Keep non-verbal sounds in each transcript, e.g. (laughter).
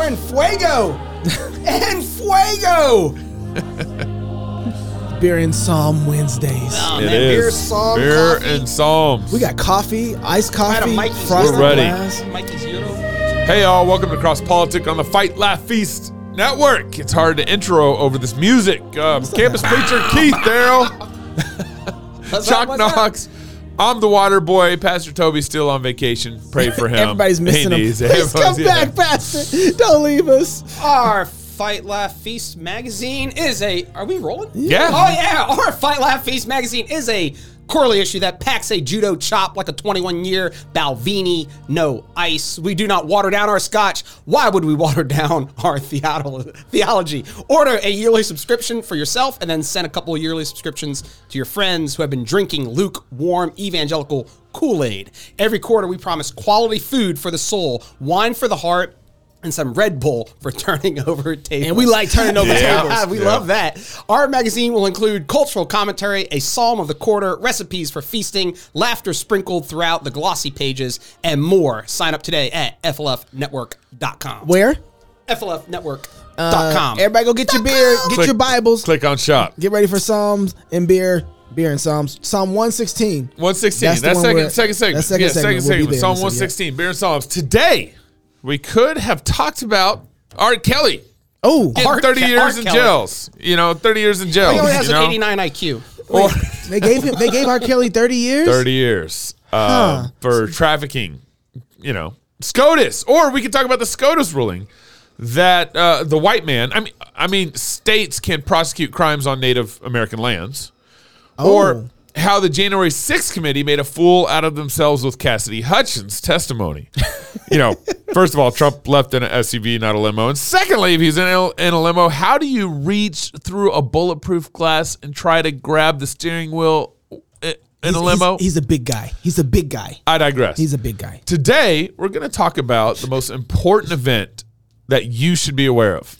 We're in Fuego. and Fuego. (laughs) Beer and Psalm Wednesdays. Oh, It man, is. beer, song, Beer coffee. and Psalms. We got coffee, iced Out of coffee, Mikey's frosted We're ready. glass. Mikey's Euro. Hey, y'all, welcome to Cross Politic on the Fight Laugh Feast Network. It's hard to intro over this music. Uh, campus preacher Keith Darrell, (laughs) Chuck Knox. I'm the water boy. Pastor Toby's still on vacation. Pray for him. Everybody's missing him. needs- Please come everyone's- yeah. back, Pastor. Don't leave us. Our Fight Laugh Feast magazine is a. Are we rolling? Yeah. Oh yeah. Our Fight Laugh Feast magazine is a quarterly issue that packs a judo chop like a 21 year Balvenie, no ice. We do not water down our scotch. Why would we (laughs) water down our theolo- theology? Order a yearly subscription for yourself and then send a couple of yearly subscriptions to your friends who have been drinking lukewarm evangelical Kool Aid. Every quarter, we promise quality food for the soul, wine for the heart, and some Red Bull for turning (laughs) over tables. And we like turning over Yeah. tables. we Yeah. love that. Our magazine will include cultural commentary, a psalm of the quarter, recipes for feasting, laughter sprinkled throughout the glossy pages, and more. Sign up today at flfnetwork.com. Where? flfnetwork.com. Uh, everybody go get your beer, get Click- your Bibles, Click on shop. get ready for Psalms and beer. Beer and Psalms. Psalm 116. 116. That's That's, the one second, second segment. that's second yeah, segment. second We'll segment. Psalm So, yeah. 116. Beer and Psalms. Today, we could have talked about R. Kelly Oh, getting Art 30 Ke- years Art in Kelly. jails. You know, 30 years in jail. He only has you an know? 89 IQ. Or they gave him. They gave R. Kelly 30 years. 30 years uh, for trafficking, you know, SCOTUS. Or we could talk about the SCOTUS ruling that uh, the white man, I mean, I mean, states can prosecute crimes on Native American lands. Oh. Or how the January 6th committee made a fool out of themselves with Cassidy Hutchins' testimony. (laughs) you know, first of all, Trump left in an SUV, not a limo. And secondly, if he's in a, in a limo, how do you reach through a bulletproof glass and try to grab the steering wheel in He's- a limo? He's, he's a big guy. He's a big guy. I digress. He's a big guy. Today, we're going to talk about the most important event that you should be aware of.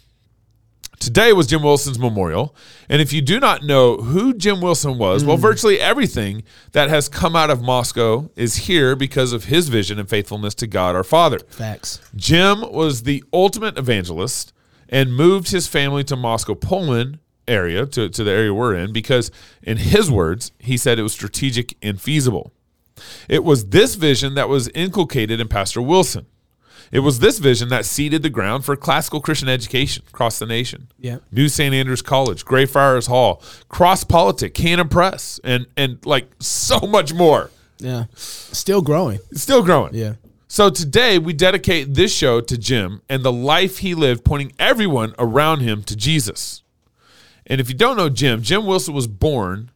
Today was Jim Wilson's memorial. And if you do not know who Jim Wilson was, well, hmm. virtually everything that has come out of Moscow is here because of his vision and faithfulness to God our Father. Facts. Jim was the ultimate evangelist and moved his family to Moscow, Pullman area, to, to the area we're in, because in his words, he said it was strategic and feasible. It was this vision that was inculcated in Pastor Wilson. It was this vision that seeded the ground for classical Christian education across the nation. Yeah. New St. Andrews College, Greyfriars Hall, Cross Politic, Canon Press, and and like so much more. Yeah. Still growing. Still growing. Yeah. So today we dedicate this show to Jim and the life he lived, pointing everyone around him to Jesus. And if you don't know Jim, Jim Wilson was born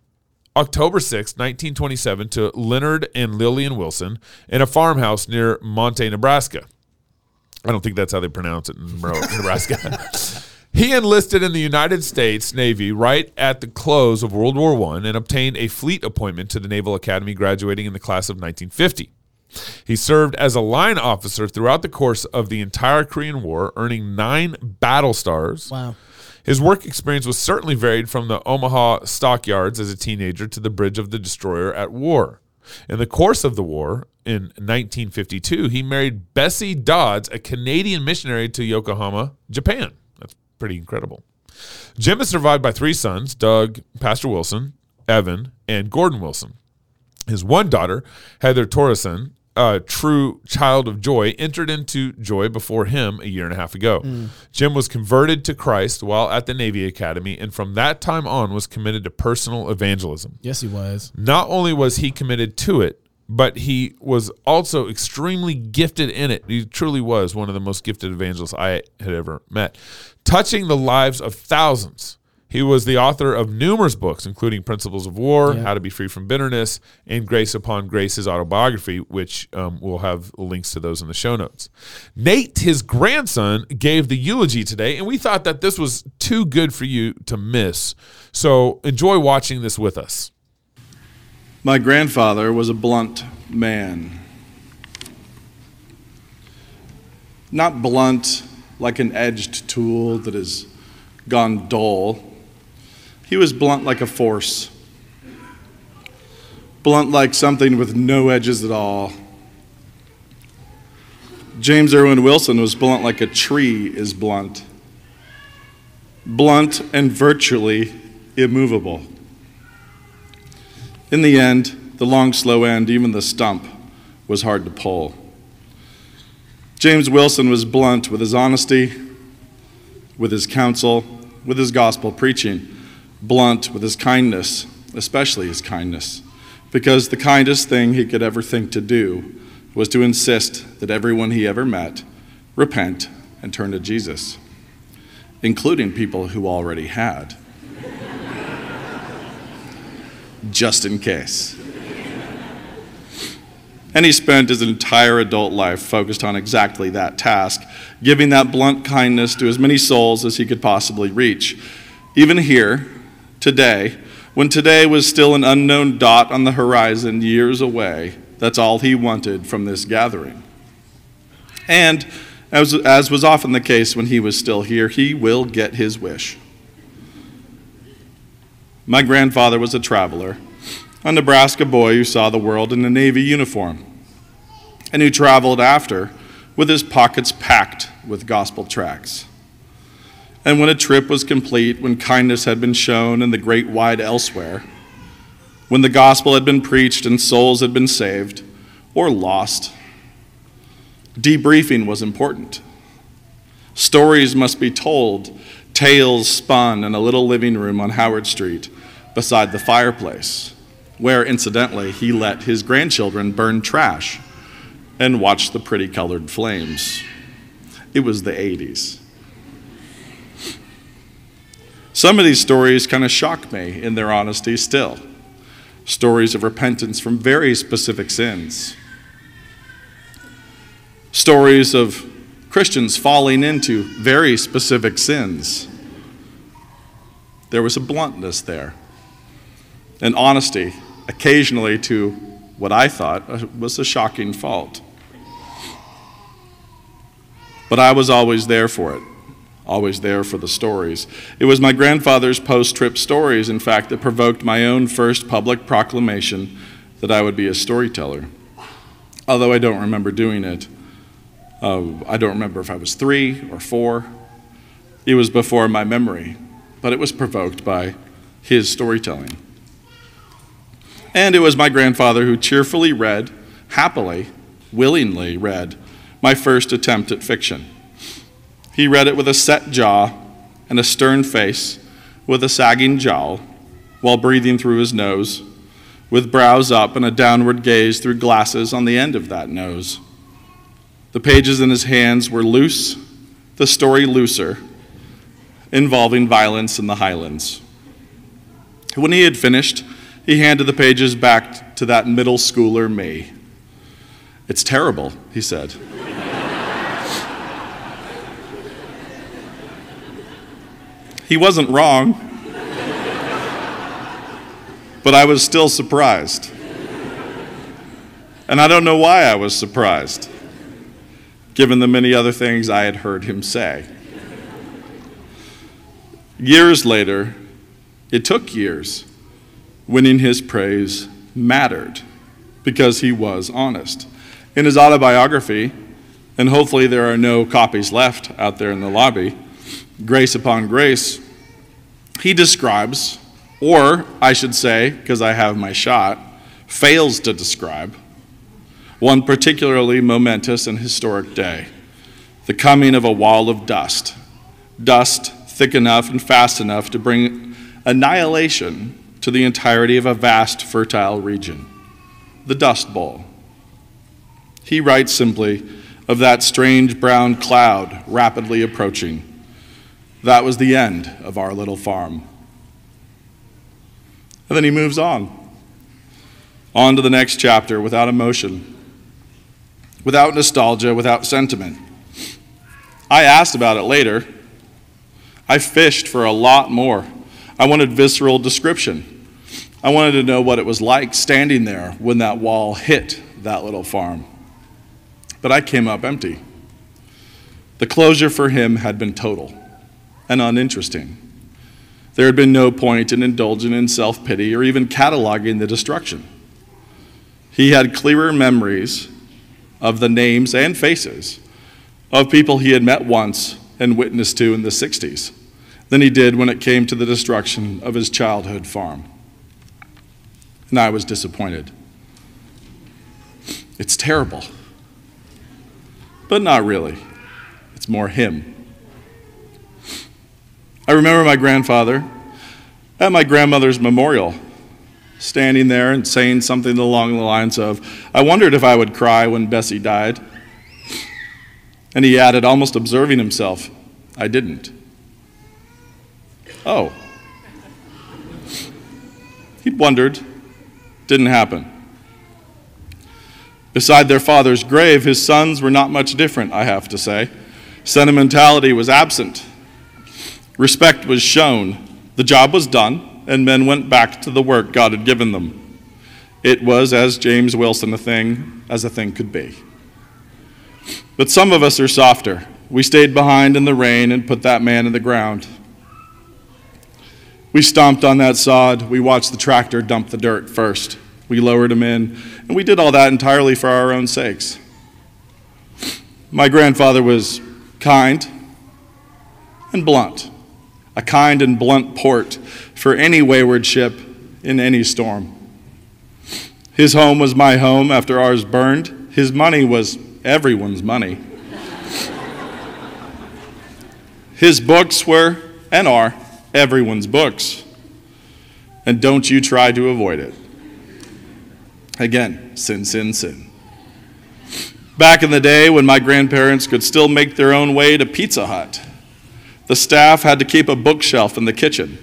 October 6, 1927, to Leonard and Lillian Wilson in a farmhouse near Monte, Nebraska. I don't think that's how they pronounce it in (laughs) Nebraska. He enlisted in the United States Navy right at the close of World War I and obtained a fleet appointment to the Naval Academy, graduating in the class of 1950. He served as a line officer throughout the course of the entire Korean War, earning nine battle stars. Wow. His work experience was certainly varied from the Omaha stockyards as a teenager to the bridge of the destroyer at war. In the course of the war, in 1952, he married Bessie Dodds, a Canadian missionary to Yokohama, Japan. That's pretty incredible. Jim is survived by three sons Doug, Pastor Wilson, Evan, and Gordon Wilson. His one daughter, Heather Torreson, a true child of joy, entered into joy before him a year and a half ago. Mm. Jim was converted to Christ while at the Navy Academy, and from that time on was committed to personal evangelism. Yes, he was. Not only was he committed to it, but he was also extremely gifted in it. He truly was one of the most gifted evangelists I had ever met, touching the lives of thousands. He was the author of numerous books, including Principles of War, Yeah. How to Be Free from Bitterness, and Grace Upon Grace's autobiography, which um, we'll have links to those in the show notes. Nate, his grandson, gave the eulogy today, and we thought that this was too good for you to miss. So enjoy watching this with us. My grandfather was a blunt man. Not blunt like an edged tool that has gone dull. He was blunt like a force, blunt like something with no edges at all. James Irwin Wilson was blunt like a tree is blunt. Blunt and virtually immovable. In the end, the long, slow end, even the stump, was hard to pull. James Wilson was blunt with his honesty, with his counsel, with his gospel preaching, blunt with his kindness, especially his kindness, because the kindest thing he could ever think to do was to insist that everyone he ever met repent and turn to Jesus, including people who already had. (laughs) Just in case. And he spent his entire adult life focused on exactly that task, giving that blunt kindness to as many souls as he could possibly reach. Even here, today, when today was still an unknown dot on the horizon years away, that's all he wanted from this gathering. And as, as was often the case when he was still here, he will get his wish. My grandfather was a traveler, a Nebraska boy who saw the world in a Navy uniform, and who traveled after with his pockets packed with gospel tracts. And when a trip was complete, when kindness had been shown in the great wide elsewhere, when the gospel had been preached and souls had been saved or lost, debriefing was important. Stories must be told, tales spun in a little living room on Howard Street beside the fireplace, where, incidentally, he let his grandchildren burn trash and watch the pretty colored flames. It was the 80s. Some of these stories kind of shock me in their honesty still. Stories of repentance from very specific sins. Stories of Christians falling into very specific sins. There was a bluntness there, an honesty, occasionally to what I thought uh, was a shocking fault. But I was always there for it always there for the stories. It was my grandfather's post trip stories, in fact, that provoked my own first public proclamation that I would be a storyteller. Although I don't remember doing it. Uh, I don't remember if I was three or four. It was before my memory, but it was provoked by his storytelling. And it was my grandfather who cheerfully read, happily, willingly read, my first attempt at fiction. He read it with a set jaw and a stern face, with a sagging jowl, while breathing through his nose, with brows up and a downward gaze through glasses on the end of that nose. The pages in his hands were loose, the story looser, involving violence in the highlands. When he had finished, he handed the pages back to that middle schooler me. It's terrible, he said. He wasn't wrong, but I was still surprised. And I don't know why I was surprised, given the many other things I had heard him say. Years later, it took years, winning his praise mattered because he was honest. In his autobiography, and hopefully there are no copies left out there in the lobby, Grace Upon Grace, he describes, or I should say, because I have my shot, fails to describe, one particularly momentous and historic day the coming of a wall of dust. Dust thick enough and fast enough to bring annihilation to the entirety of a vast, fertile region the Dust Bowl. He writes simply of that strange brown cloud rapidly approaching that was the end of our little farm. And then he moves on. On to the next chapter without emotion, without nostalgia, without sentiment. I asked about it later. I fished for a lot more. I wanted visceral description. I wanted to know what it was like standing there when that wall hit that little farm. But I came up empty. The closure for him had been total and uninteresting. There had been no point in indulging in self pity or even cataloging the destruction. He had clearer memories of the names and faces of people he had met once and witnessed to in the 60s than he did when it came to the destruction of his childhood farm. And I was disappointed. It's terrible. But not really. It's more him. I remember my grandfather at my grandmother's memorial standing there and saying something along the lines of, I wondered if I would cry when Bessie died. And he added, almost observing himself, I didn't. Oh. He'd wondered. Didn't happen. Beside their father's grave, his sons were not much different, I have to say. Sentimentality was absent. Respect was shown. The job was done, and men went back to the work God had given them. It was, as James Wilson, a thing as a thing could be. But some of us are softer. We stayed behind in the rain and put that man in the ground. We stomped on that sod. We watched the tractor dump the dirt first. We lowered him in, and we did all that entirely for our own sakes. My grandfather was kind and blunt, a kind and blunt port for any wayward ship in any storm. His home was my home after ours burned. His money was everyone's money. His books were and are everyone's books. And don't you try to avoid it. Again, sin, sin, sin. Back in the day when my grandparents could still make their own way to Pizza Hut, the staff had to keep a bookshelf in the kitchen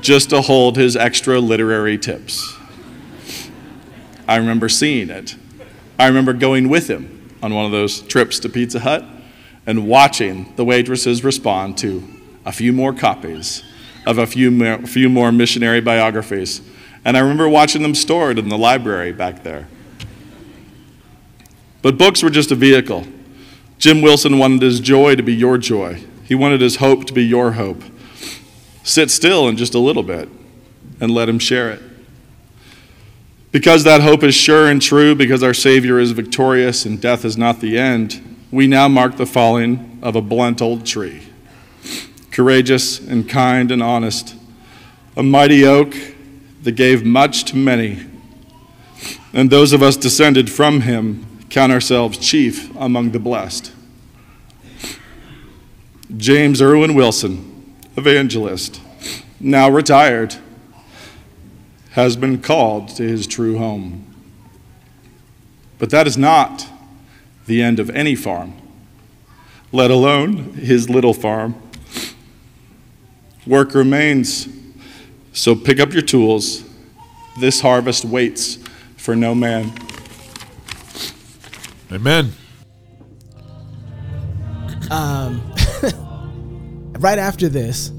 just to hold his extra literary tips. I remember seeing it. I remember going with him on one of those trips to Pizza Hut and watching the waitresses respond to a few more copies of a few more, few more missionary biographies. And I remember watching them stored in the library back there. But books were just a vehicle. Jim Wilson wanted his joy to be your joy, he wanted his hope to be your hope. Sit still in just a little bit and let him share it. Because that hope is sure and true, because our Savior is victorious and death is not the end, we now mark the falling of a blunt old tree. Courageous and kind and honest, a mighty oak that gave much to many. And those of us descended from him count ourselves chief among the blessed. James Irwin Wilson, evangelist, now retired has been called to his true home. But that is not the end of any farm, let alone his little farm. Work remains, so pick up your tools. This harvest waits for no man. Amen. Um, right after this,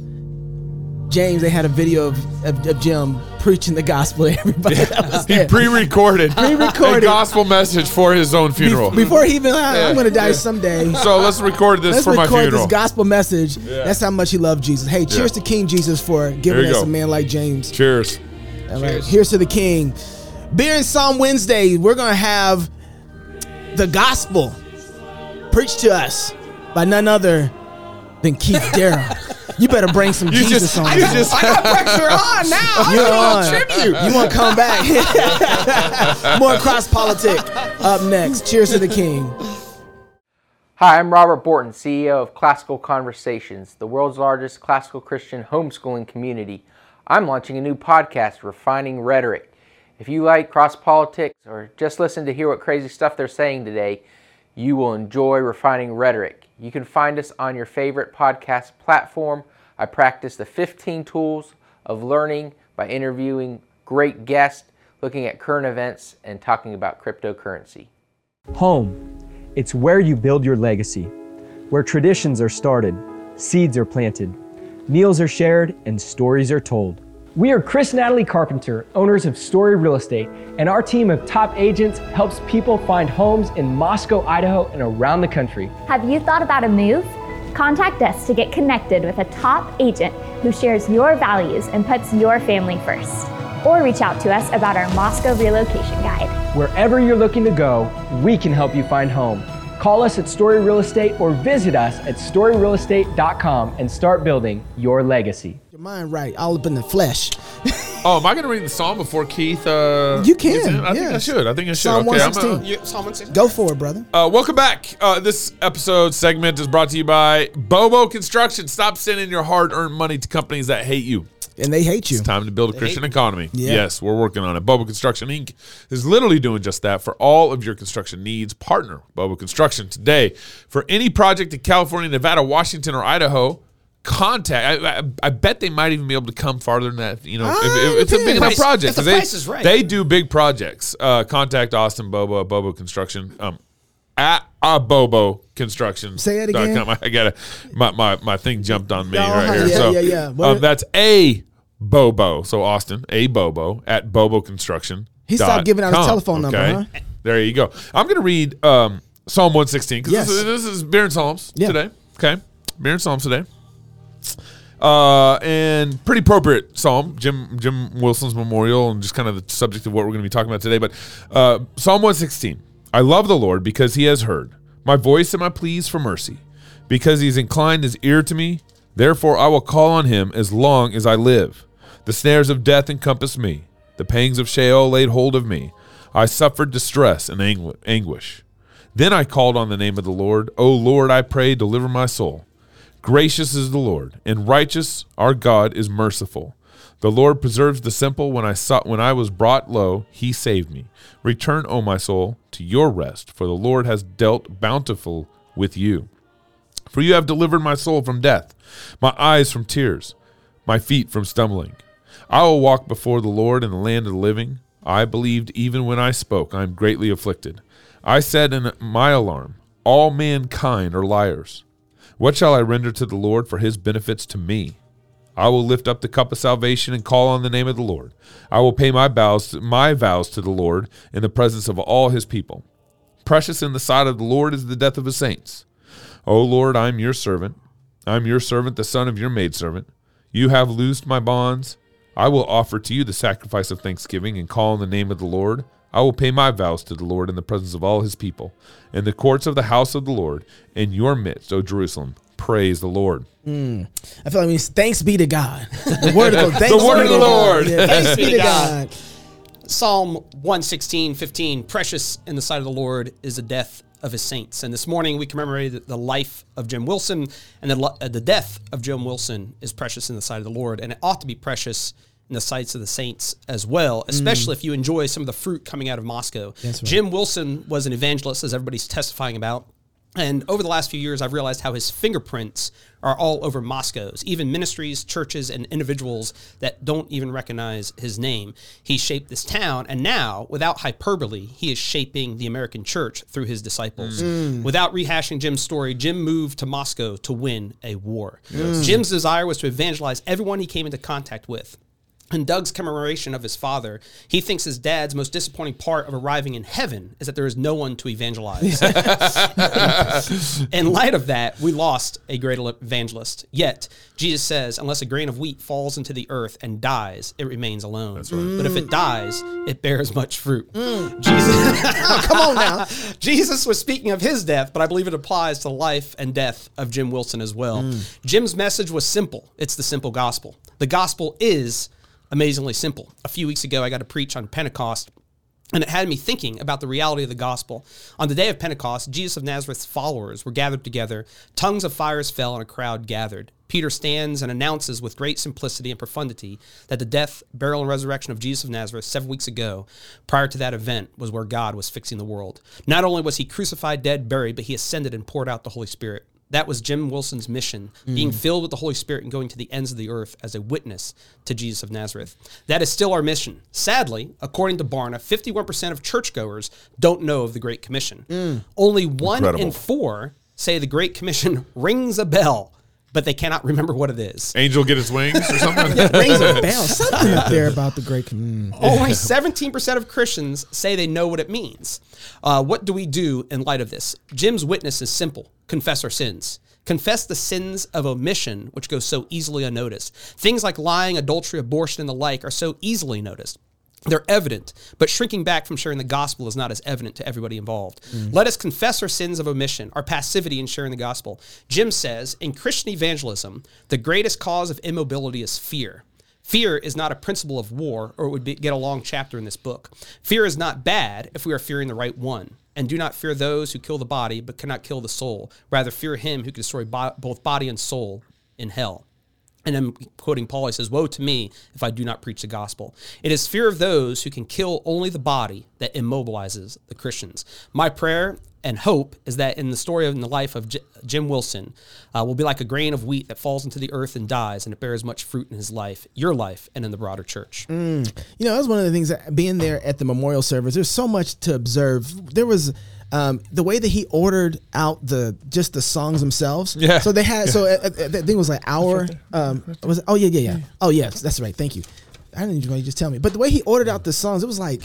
James, they had a video of, of, of Jim preaching the gospel to (laughs) everybody that was He pre-recorded, (laughs) Pre-recorded. a gospel message for his own funeral. Be- Before he even, "Ah, Yeah, I'm going to die yeah. someday. so let's record this Let's for my funeral. this gospel message. That's how much he loved Jesus. Hey, cheers Yeah. to King Jesus for giving us go. a man like James. Cheers. All right, here's to the King. Beer and Psalm Wednesday, we're going to have the gospel preached to us by none other than Keith Darrow. You better bring some You Jesus just, on. you man. just, I got pressure on now. You're I'm on. tribute. You want to come back? (laughs) More cross politic up next. Cheers to the King. Hi, I'm Robert Bortins, CEO of Classical Conversations, the world's largest classical Christian homeschooling community. I'm launching a new podcast, Refining Rhetoric. If you like cross politics or just listen to hear what crazy stuff they're saying today, you will enjoy Refining Rhetoric. You can find us on your favorite podcast platform. I practice the 15 tools of learning by interviewing great guests, looking at current events, and talking about cryptocurrency. Home. It's where you build your legacy, where traditions are started, seeds are planted, meals are shared, and stories are told. We are Chris and Natalie Carpenter, owners of Story Real Estate, and our team of top agents helps people find homes in Moscow, Idaho, and around the country. Have you thought about a move? Contact us to get connected with a top agent who shares your values and puts your family first. Or reach out to us about our Moscow relocation guide. Wherever you're looking to go, we can help you find home. Call us at Story Real Estate or visit us at storyrealestate.com and start building your legacy. Your mind right, all up in the flesh. (laughs) Oh, am I going to read the psalm before Keith? Uh, You can, gets in? I think I should. I think I should. Psalm okay, I'm 116. gonna- Psalm 116. Go for it, brother. Uh, welcome back. Uh, this episode segment is brought to you by Bobo Construction. Stop sending your hard-earned money to companies that hate you. And they hate you. It's time to build a Christian economy. Yeah. Yes, we're working on it. Bobo Construction Inc. is literally doing just that for all of your construction needs. Partner with Bobo Construction today for any project in California, Nevada, Washington, or Idaho. Contact. I, I, I bet they might even be able to come farther than that. You know, if, if it's a big enough Price- project. the they, price is right. They do big projects. Uh, contact Austin Bobo at Bobo Construction. Um, at a Bobo Construction. Say it again. I got my, my my thing jumped on me No, right here. yeah, so yeah, yeah. What- um, that's a Bobo. So Austin, a Bobo at Bobo Construction. He stopped giving out his telephone number, huh? There you go. I'm to read um, Psalm 116 because Yes. this, is- this is Beer and Psalms Yeah. today. Okay, Beer and Psalms today. Uh, and pretty appropriate psalm, Jim Jim Wilson's memorial, and just kind of the subject of what we're going to be talking about today. But uh, Psalm 116. I love the Lord because He has heard my voice and my pleas for mercy, because He's inclined His ear to me. Therefore, I will call on Him as long as I live. The snares of death encompassed me; the pangs of Sheol laid hold of me. I suffered distress and anguish. Then I called on the name of the Lord. O Lord, I pray, deliver my soul. Gracious is the Lord, and righteous our God is merciful. The Lord preserves the simple. When I saw, when I was brought low, He saved me. Return, O my soul, to your rest, for the Lord has dealt bountiful with you. For you have delivered my soul from death, my eyes from tears, my feet from stumbling. I will walk before the Lord in the land of the living. I believed even when I spoke, I am greatly afflicted. I said in my alarm, All mankind are liars. What shall I render to the Lord for his benefits to me? I will lift up the cup of salvation and call on the name of the Lord. I will pay my vows, my vows to the Lord in the presence of all his people. Precious in the sight of the Lord is the death of his saints. O Lord, I am your servant. I am your servant, the son of your maidservant. You have loosed my bonds. I will offer to you the sacrifice of thanksgiving and call on the name of the Lord. I will pay my vows to the Lord in the presence of all his people, in the courts of the house of the Lord, in your midst, O Jerusalem. Praise the Lord. I feel like it means thanks be to God. The word of the, (laughs) thanks The word of the Lord. Yeah, thanks be to God. Psalm 116, 15. Precious in the sight of the Lord is the death of his saints. And this morning we commemorated the life of Jim Wilson, and the, uh, the death of Jim Wilson is precious in the sight of the Lord, and it ought to be precious in the sights of the saints as well, especially mm. if you enjoy some of the fruit coming out of Moscow. Jim Wilson was an evangelist, as everybody's testifying about. And over the last few years, I've realized how his fingerprints are all over Moscow's, even ministries, churches, and individuals that don't even recognize his name. He shaped this town, and now, without hyperbole, he is shaping the American church through his disciples. Mm. Mm. Without rehashing Jim's story, Jim moved to Moscow to win a war. Jim's desire was to evangelize everyone he came into contact with. In Doug's commemoration of his father, he thinks his dad's most disappointing part of arriving in heaven is that there is no one to evangelize. (laughs) in light of that, we lost a great evangelist. Yet, Jesus says, unless a grain of wheat falls into the earth and dies, it remains alone. But if it dies, it bears much fruit. Mm. Jesus, (laughs) oh, Come on now. (laughs) Jesus was speaking of his death, but I believe it applies to the life and death of Jim Wilson as well. Mm. Jim's message was simple. It's the simple gospel. The gospel is amazingly simple. A few weeks ago, I got to preach on Pentecost. And it had me thinking about the reality of the gospel. On the day of Pentecost, Jesus of Nazareth's followers were gathered together. Tongues of fires fell, and a crowd gathered. Peter stands and announces with great simplicity and profundity that the death, burial, and resurrection of Jesus of Nazareth seven weeks ago, prior to that event, was where God was fixing the world. Not only was he crucified, dead, buried, but he ascended and poured out the Holy Spirit. That was Jim Wilson's mission, being mm. filled with the Holy Spirit and going to the ends of the earth as a witness to Jesus of Nazareth. That is still our mission. Sadly, according to Barna, 51% of churchgoers don't know of the Great Commission. Mm. Only one in four say the Great Commission (laughs) rings a bell, but they cannot (laughs) remember what it is. Angel get its wings or something? Rings a bell. Something up there about the great. Mm. (laughs) Only 17% of Christians say they know what it means. Uh, what do we do in light of this? Jim's witness is simple confess our sins. Confess the sins of omission, which go so easily unnoticed. Things like lying, adultery, abortion, and the like are so easily noticed. They're evident, but shrinking back from sharing the gospel is not as evident to everybody involved. Mm. Let us confess our sins of omission, our passivity in sharing the gospel. Jim says in Christian evangelism, the greatest cause of immobility is fear. Fear is not a principle of war, or it would be, get a long chapter in this book. Fear is not bad if we are fearing the right one. And do not fear those who kill the body, but cannot kill the soul. Rather, fear him who can destroy bo- both body and soul in hell. And I'm quoting Paul. He says, Woe to me if I do not preach the gospel. It is fear of those who can kill only the body that immobilizes the Christians. My prayer and hope is that in the story of in the life of J- Jim Wilson, uh, will be like a grain of wheat that falls into the earth and dies, and it bears much fruit in his life, your life, and in the broader church. You know, that was one of the things that being there at the memorial service. There's so much to observe. There was um, the way that he ordered out the just the songs themselves. Yeah. So they had so uh, uh, that thing was like hour. Um, was oh yeah yeah yeah. Oh yes, that's right. Thank you. I didn't even know you just tell me. But the way he ordered out the songs, it was like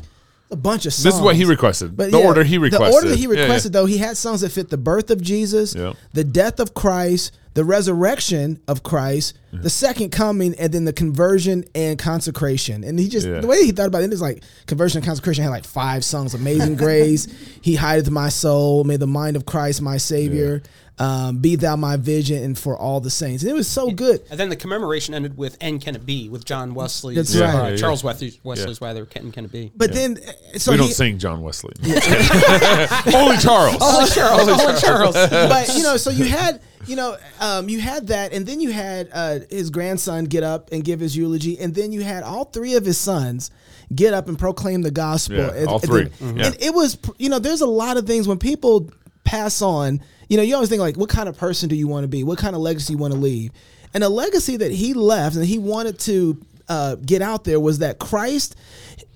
a bunch of songs. This is what he requested. But the yeah, order he requested. The order that he Yeah, yeah. requested, though, he had songs that fit the birth of Jesus, Yeah. the death of Christ, the resurrection of Christ, the second coming, and then the conversion and consecration. And he just Yeah. the way he thought about it is like conversion and consecration had like five songs: "Amazing Grace," (laughs) "He hideth my soul," "May the mind of Christ my Savior," um, "Be Thou my vision," and "For all the saints." And it was so good. And then the commemoration ended with "And Can It Be" with John Wesley, That's uh, right. Yeah, yeah, Charles yeah. Wesley, Wesley's rather. Can, can it be? But then, uh, so we he, don't sing John Wesley. (laughs) Only Charles. Oh, Charles, oh, Charles. but you know, so you had you know, um, you had that, and then you had uh, his grandson get up and give his eulogy, and then you had all three of his sons get up and proclaim the gospel. Yeah, And- all and three. then- Mhm. And it was, you know, there's a lot of things when people pass on. You know, you always think like, what kind of person do you want to be? What kind of legacy do you want to leave? And a legacy that he left and he wanted to uh, get out there was that Christ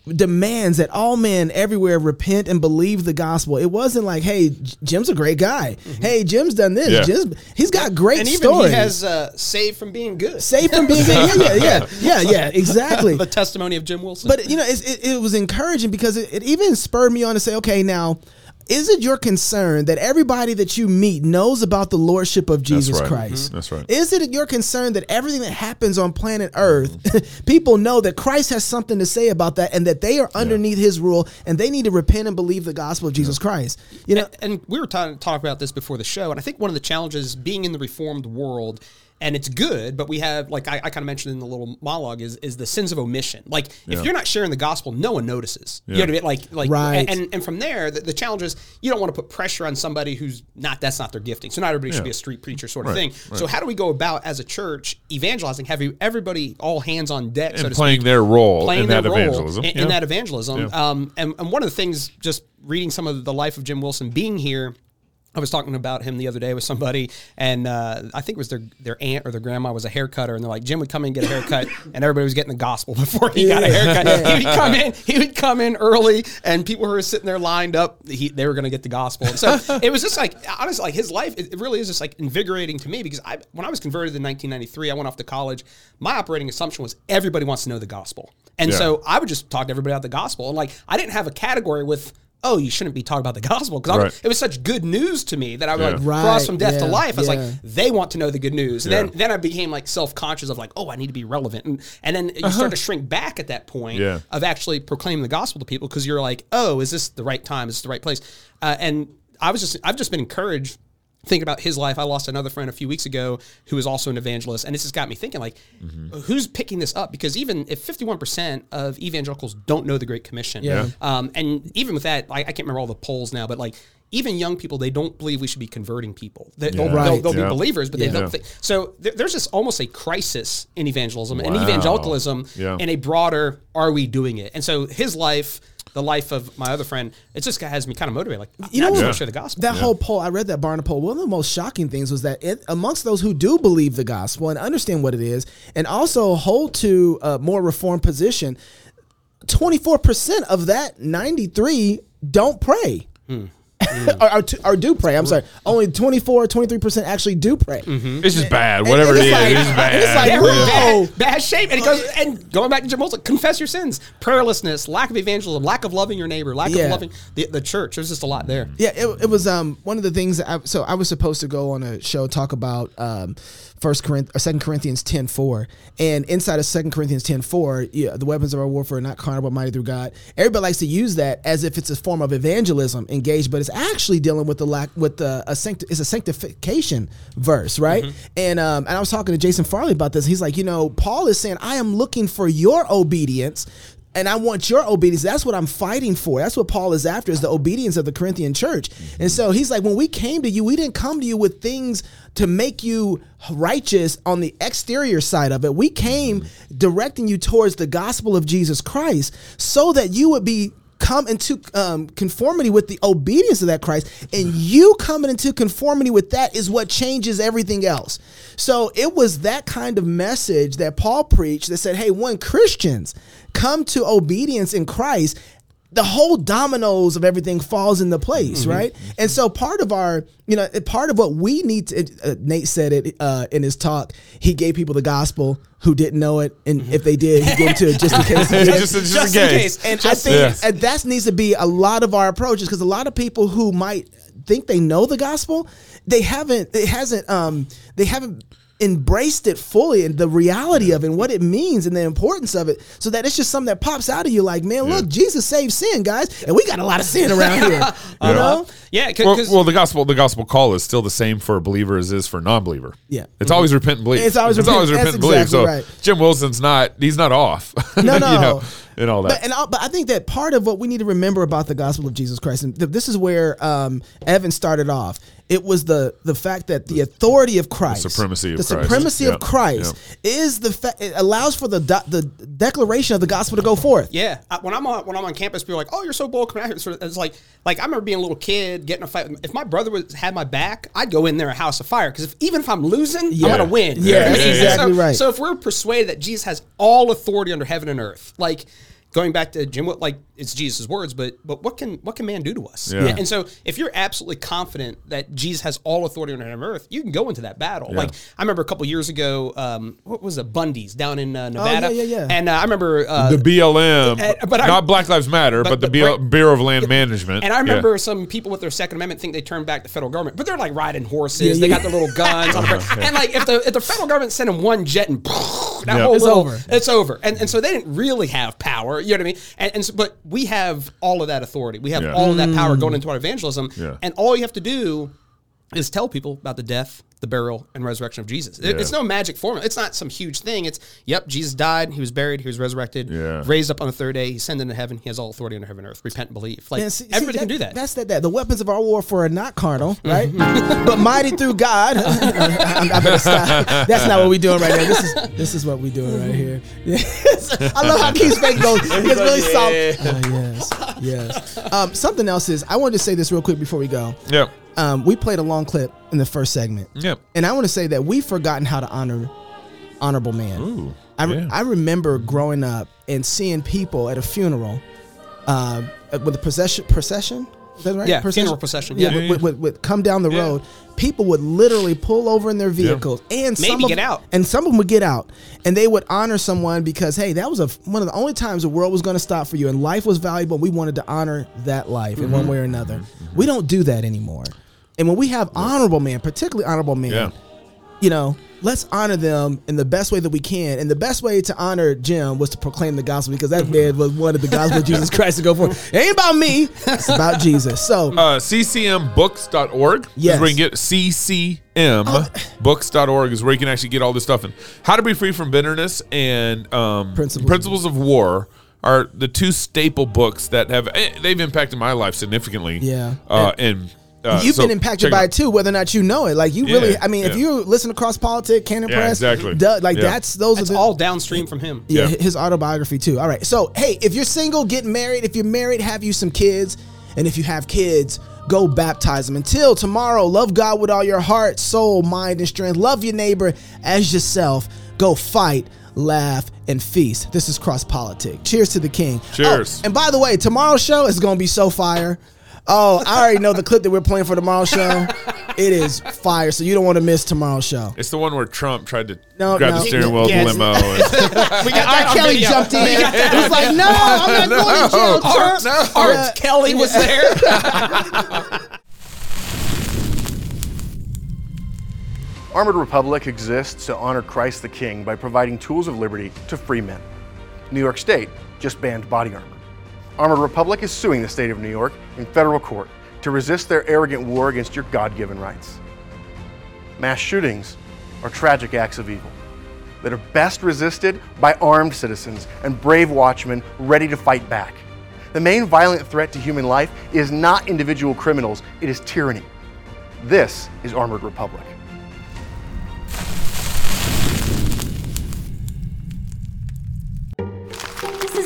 demands that all men everywhere repent and believe the gospel. It wasn't like, hey, Jim's a great guy. Hey, Jim's done this. Yeah. Jim's, he's got great and even stories. he has uh, saved from being good. Safe from being yeah, yeah, yeah, (laughs) yeah, yeah, exactly. the testimony of Jim Wilson. But you know, it's, it, it was encouraging because it, it even spurred me on to say, okay, now, is it your concern that everybody that you meet knows about the lordship of Jesus right. Christ? Mhm. That's right. Is it your concern that everything that happens on planet Earth, (laughs) people know that Christ has something to say about that, and that they are underneath His rule, and they need to repent and believe the gospel of Jesus Christ? You know, and we were talking talking about this before the show, and I think one of the challenges being in the reformed world, and it's good, but we have like I, I kind of mentioned in the little monologue is is the sins of omission. Like if you're not sharing the gospel, no one notices. You know what I mean? Like like Right. and and from there, the, the challenge is you don't want to put pressure on somebody who's not that's not their gifting. So not everybody should be a street preacher sort of Right, thing. So how do we go about as a church evangelizing, having everybody all hands on deck, so and to playing speak, their role playing in their that role evangelism. in, in that evangelism. Um, and, and one of the things, just reading some of the life of Jim Wilson, being here. I was talking about him the other day with somebody, and uh, I think it was their their aunt or their grandma was a haircutter, and they're like, Jim would come in and get a haircut, (laughs) and everybody was getting the gospel (laughs) before he got a haircut. (laughs) He would come in, he would come in early, and people who were sitting there lined up, he, they were going to get the gospel. And so it was just like honestly, like his life, it, it really is just like invigorating to me because I when I was converted in 1993, I went off to college. My operating assumption was everybody wants to know the gospel, and Yeah. so I would just talk to everybody about the gospel, and like I didn't have a category with. Oh, you shouldn't be talking about the gospel because Right. it was such good news to me that I would Yeah. like Right, cross from death to life. I was yeah. like, they want to know the good news. And Yeah. then then I became like self conscious of like, oh, I need to be relevant, and and then you start to shrink back at that point Yeah. of actually proclaiming the gospel to people because you're like, oh, is this the right time? Is this the right place? Uh, and I was just I've just been encouraged. Thinking about his life, I lost another friend a few weeks ago who was also an evangelist, and this has got me thinking: like, who's picking this up? Because even if fifty-one percent of evangelicals don't know the Great Commission, Yeah. um, and even with that, I, I can't remember all the polls now, but like even young people, they don't believe we should be converting people. They, will Yeah. they'll, Right. they'll Yeah. be believers, but they Yeah. don't think. So there, there's just almost a crisis in evangelism and evangelicalism Yeah. in a broader, are we doing it? And so his life, the life of my other friend, it just has me kind of motivated. Like, you know, what? just Yeah. want to share the gospel. That whole poll, I read that Barna poll. One of the most shocking things was that it, amongst those who do believe the gospel and understand what it is, and also hold to a more reformed position, 24% of that 93 don't pray. Hmm. Or, or, to- or do pray. I'm sorry. Only 24, 23 percent actually do pray. It's just bad. Whatever it's it is, like- it's bad. it's like, Yeah, whoa. bad, bad shape. And it goes and going back to Jim Wilson, confess your sins, prayerlessness, lack of evangelism, lack of loving your neighbor, lack Yeah. of loving the, the church. There's just a lot there. Yeah, it, it was um one of the things. That I, so I was supposed to go on a show talk about um First Corinthians or Second Corinthians ten four, and inside of Second Corinthians ten four, yeah, the weapons of our warfare are not carnal but mighty through God. Everybody likes to use that as if it's a form of evangelism engaged, but it's actually dealing with the lack with the a sancti- it's a sanctification verse, right? And um and I was talking to Jason Farley about this. He's like, you know, Paul is saying, I am looking for your obedience and I want your obedience. That's what I'm fighting for. That's what Paul is after is the obedience of the Corinthian church. And mm-hmm. so he's like, when we came to you, we didn't come to you with things to make you righteous on the exterior side of it. We came mm-hmm. directing you towards the gospel of Jesus Christ so that you would be come into um, conformity with the obedience of that Christ, and you coming into conformity with that is what changes everything else. So it was that kind of message that Paul preached that said, "Hey, when Christians come to obedience in Christ." The whole dominoes of everything falls into place, right? And so part of our, you know, part of what we need to, uh, Nate said it uh, in his talk. He gave people the gospel who didn't know it, and if they did, he gave it to it just in case. did. just, just, Just in in case. case. And Just- I think that needs to be a lot of our approaches because a lot of people who might think they know the gospel, they haven't. It hasn't. Um, they haven't embraced it fully and the reality of it and what it means and the importance of it so that it's just something that pops out of you like man look jesus saved sin guys and we got a lot of sin around here (laughs) you know Yeah, Well, because well, the gospel, the gospel call is still the same for a believer as is for a non-believer. Yeah. it's always repent and believe. It's always repent- always repent that's and believe. exactly So right. Jim Wilson's not. He's not off. (laughs) No, you no. know, and all that. But, and I, but I think that part of what we need to remember about the gospel of Jesus Christ, and th- this is where um, Evan started off. It was the the fact that the authority of Christ, supremacy of the Christ. supremacy Yeah, of Christ, is the fa- it allows for the do- the declaration of the gospel to go forth. Yeah, I- when I'm on when I'm on campus, people are like, "Oh, you're so bold coming out here." Sort it's like like I remember being a little kid getting a fight. If my brother was had my back, I'd go in there a house of fire because if, even if I'm losing, Yeah. I'm gonna win. Yeah, You know what I that's mean? exactly so, right. So if we're persuaded that Jesus has all authority under heaven and earth, like going back to Jim, what like it's Jesus' words, but but what can what can man do to us? Yeah. And so if you're absolutely confident that Jesus has all authority on earth, you can go into that battle. Yeah. Like I remember a couple years ago, um, what was it, Bundy's down in uh, Nevada, Oh, yeah, yeah, yeah. and uh, I remember uh, the BLM, uh, but I- not Black Lives Matter, but, but the, the BL, Bureau of Land Management. And I Yeah. remember some people with their Second Amendment think they turn back the federal government, but they're like riding horses. Yeah, they got their little (laughs) guns, on the, and like if the if the federal government sent them one jet and (laughs) that Yeah. whole It's little, over. It's over. And and so they didn't really have power. You know what I mean? And, and so, but we have all of that authority. We have Yeah. all of that Mm. power going into our evangelism. Yeah. And all you have to do is tell people about the death, the burial, and resurrection of Jesus. It- Yeah. It's no magic formula. It's not some huge thing. It's yep, Jesus died, he was buried, he was resurrected, Yeah. raised up on the third day, he ascended into heaven, he has all authority under heaven and earth. Repent and believe. Like Yeah, see- see, everybody can do that. That's that, that. The weapons of our warfare are not carnal, right? (laughs) but mighty through God. I, I better stop. That's not what we're doing right now. This is this is what we're doing right here. Yes. (laughs) I love how Keith's face goes. (laughs) It's really soft. Oh, yes, yes. Um, something else is I wanted to say this real quick before we go. Yep. Um, we played a long clip in the first segment. Yep. And I want to say that we've forgotten how to honor honorable man. Ooh, I, yeah. I remember growing up and seeing people at a funeral uh, with a procession. Procession, that right? Yeah, funeral procession, yeah. would, would, would, would come down the Yeah. road. People would literally pull over in their vehicles, and some Maybe of, get out. and some of them would get out, and they would honor someone because hey, that was a one of the only times the world was going to stop for you, and life was valuable. And we wanted to honor that life in Mm-hmm. one way or another. We don't do that anymore. And when we have honorable men, particularly honorable men, Yeah. You know, let's honor them in the best way that we can. And the best way to honor Jim was to proclaim the gospel because that man was one of the gospel of Jesus Christ to go for. It ain't about me. It's about Jesus. So (laughs) Uh, ccmbooks.org Yes. is where you can get ccmbooks.org is where you can actually get all this stuff. And How to Be Free from Bitterness and um, Principles. Principles of War are the two staple books that have eh, they've impacted my life significantly. Yeah. Uh, and uh, You've so been impacted by it too, whether or not you know it. Like you Yeah, really, I mean, if you listen to Cross Politics, Canon Yeah, Press, exactly. duh, like Yeah. that's those It's are the, all downstream from him. yeah, Yeah. his autobiography too. All right. So, hey, if you're single, get married. If you're married, have you some kids. And if you have kids, go baptize them. Until tomorrow, love God with all your heart, soul, mind, and strength. Love your neighbor as yourself. Go fight, laugh, and feast. This is Cross Politic. Cheers to the king. Cheers. Oh, and by the way, tomorrow's show is going to be so fire. Oh, I already know the clip that we're playing for tomorrow's show. It is fire, so you don't want to miss tomorrow's show. It's the one where Trump tried to No, grab no. the steering wheel of Yes. the limo. and- (laughs) We got R. that Kelly video. jumped in. We got that He was like, "No, I'm not going to jail, Art, Trump." Art Yeah. Kelly was there. (laughs) Armored Republic exists to honor Christ the King by providing tools of liberty to free men. New York State just banned body armor. Armored Republic is suing the state of New York in federal court to resist their arrogant war against your God given rights. Mass shootings are tragic acts of evil that are best resisted by armed citizens and brave watchmen ready to fight back. The main violent threat to human life is not individual criminals, it is tyranny. This is Armored Republic.